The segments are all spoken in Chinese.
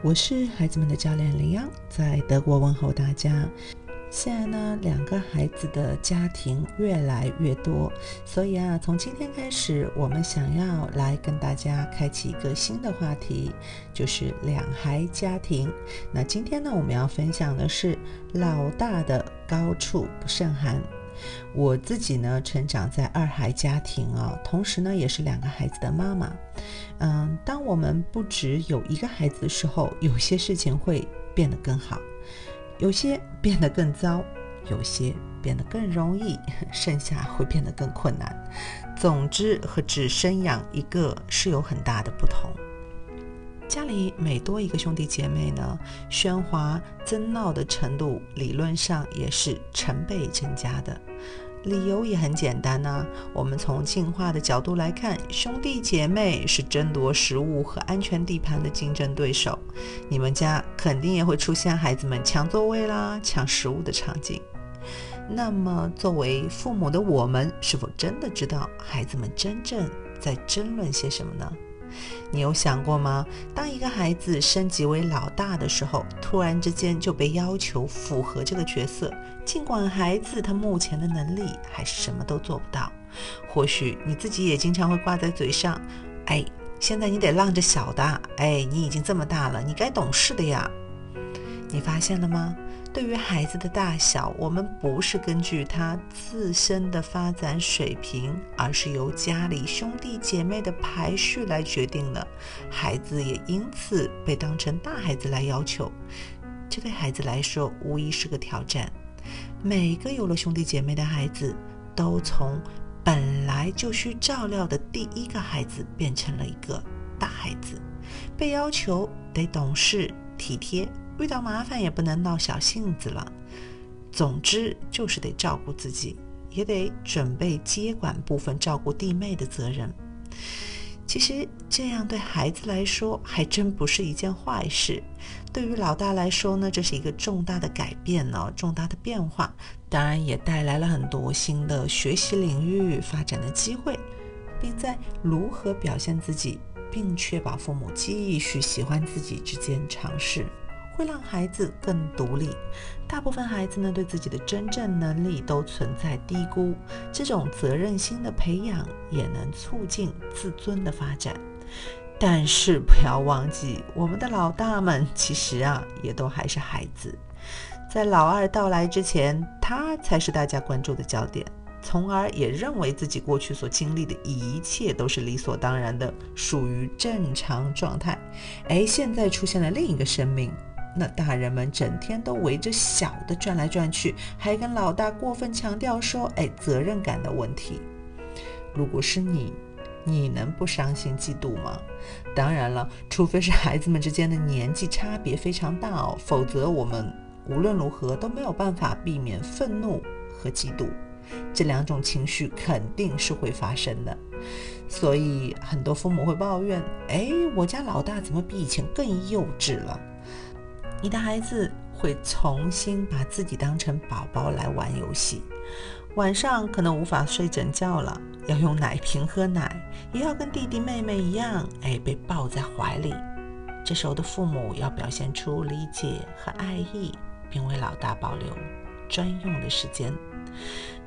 我是孩子们的教练林央，在德国问候大家。现在呢，两个孩子的家庭越来越多，所以啊，从今天开始，我们想要来跟大家开启一个新的话题，就是两孩家庭。那今天呢，我们要分享的是老大的高处不胜寒。我自己呢，成长在二孩家庭啊，同时呢，也是两个孩子的妈妈。嗯，当我们不只有一个孩子的时候，有些事情会变得更好，有些变得更糟，有些变得更容易，剩下会变得更困难。总之，和只生养一个是有很大的不同。家里每多一个兄弟姐妹呢，喧哗争闹的程度理论上也是成倍增加的。理由也很简单呐，我们从进化的角度来看，兄弟姐妹是争夺食物和安全地盘的竞争对手。你们家肯定也会出现孩子们抢座位啦、抢食物的场景。那么，作为父母的我们，是否真的知道孩子们真正在争论些什么呢？你有想过吗？当一个孩子升级为老大的时候，突然之间就被要求符合这个角色，尽管孩子他目前的能力还是什么都做不到。或许你自己也经常会挂在嘴上：“哎，现在你得让着小的。哎，你已经这么大了，你该懂事的呀。”你发现了吗？对于孩子的大小，我们不是根据他自身的发展水平，而是由家里兄弟姐妹的排序来决定的。孩子也因此被当成大孩子来要求，这对孩子来说无疑是个挑战。每个有了兄弟姐妹的孩子，都从本来就需照料的第一个孩子变成了一个大孩子，被要求得懂事体贴。遇到麻烦也不能闹小性子了。总之就是得照顾自己，也得准备接管部分照顾弟妹的责任。其实这样对孩子来说还真不是一件坏事。对于老大来说呢，这是一个重大的改变呢，重大的变化，当然也带来了很多新的学习领域发展的机会，并在如何表现自己，并确保父母继续喜欢自己之间尝试。会让孩子更独立。大部分孩子呢，对自己的真正能力都存在低估。这种责任心的培养，也能促进自尊的发展。但是不要忘记，我们的老大们其实啊，也都还是孩子。在老二到来之前，他才是大家关注的焦点，从而也认为自己过去所经历的一切都是理所当然的，属于正常状态。哎，现在出现了另一个生命。那大人们整天都围着小的转来转去，还跟老大过分强调说：“哎，责任感的问题。”如果是你，你能不伤心嫉妒吗？当然了，除非是孩子们之间的年纪差别非常大哦，否则我们无论如何都没有办法避免愤怒和嫉妒这两种情绪肯定是会发生的。所以很多父母会抱怨：“哎，我家老大怎么比以前更幼稚了？”你的孩子会重新把自己当成宝宝来玩游戏，晚上可能无法睡整觉了，要用奶瓶喝奶，也要跟弟弟妹妹一样，哎，被抱在怀里。这时候的父母要表现出理解和爱意，并为老大保留专用的时间。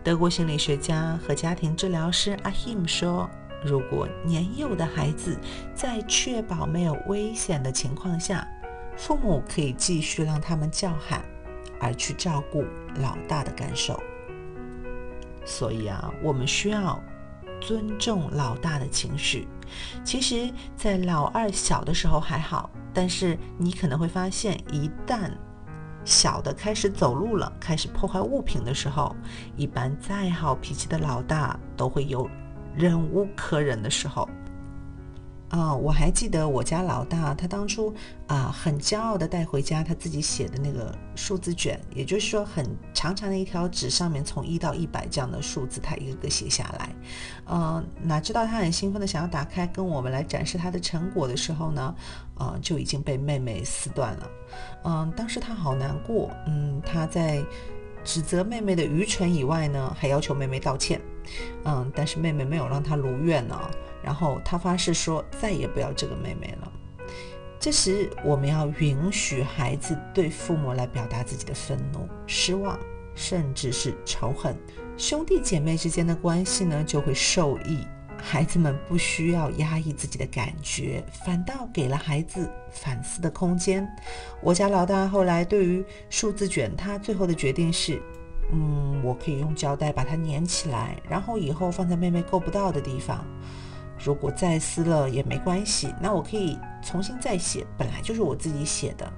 德国心理学家和家庭治疗师阿 him 说：“如果年幼的孩子在确保没有危险的情况下，”父母可以继续让他们叫喊，而去照顾老大的感受。所以啊，我们需要尊重老大的情绪。其实，在老二小的时候还好，但是你可能会发现，一旦小的开始走路了，开始破坏物品的时候，一般再好脾气的老大都会有忍无可忍的时候。啊，我还记得我家老大，他当初啊很骄傲的带回家他自己写的那个数字卷，也就是说很长长的一条纸，上面从一到一百这样的数字，他一个个写下来。嗯，哪知道他很兴奋的想要打开跟我们来展示他的成果的时候呢，啊就已经被妹妹撕断了。嗯，当时他好难过，嗯，他在指责妹妹的愚蠢以外呢，还要求妹妹道歉。嗯，但是妹妹没有让他如愿呢。然后他发誓说再也不要这个妹妹了。这时，我们要允许孩子对父母来表达自己的愤怒、失望，甚至是仇恨。兄弟姐妹之间的关系呢，就会受益。孩子们不需要压抑自己的感觉，反倒给了孩子反思的空间。我家老大后来对于数字卷，他最后的决定是：嗯，我可以用胶带把它粘起来，然后以后放在妹妹够不到的地方。如果再撕了也没关系，那我可以重新再写，本来就是我自己写的。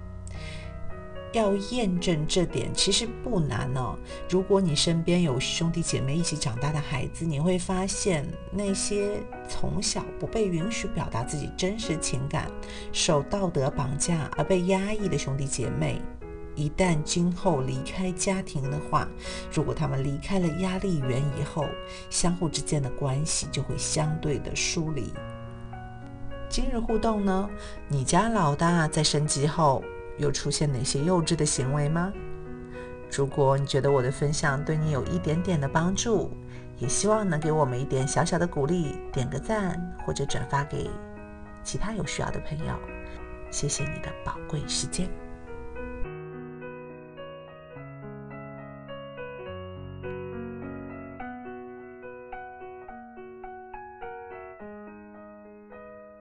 要验证这点其实不难哦。如果你身边有兄弟姐妹一起长大的孩子，你会发现那些从小不被允许表达自己真实情感、受道德绑架而被压抑的兄弟姐妹，一旦今后离开家庭的话，如果他们离开了压力源以后，相互之间的关系就会相对的疏离。今日互动呢？你家老大在升级后。又出现哪些幼稚的行为吗？如果你觉得我的分享对你有一点点的帮助，也希望能给我们一点小小的鼓励，点个赞或者转发给其他有需要的朋友。谢谢你的宝贵时间。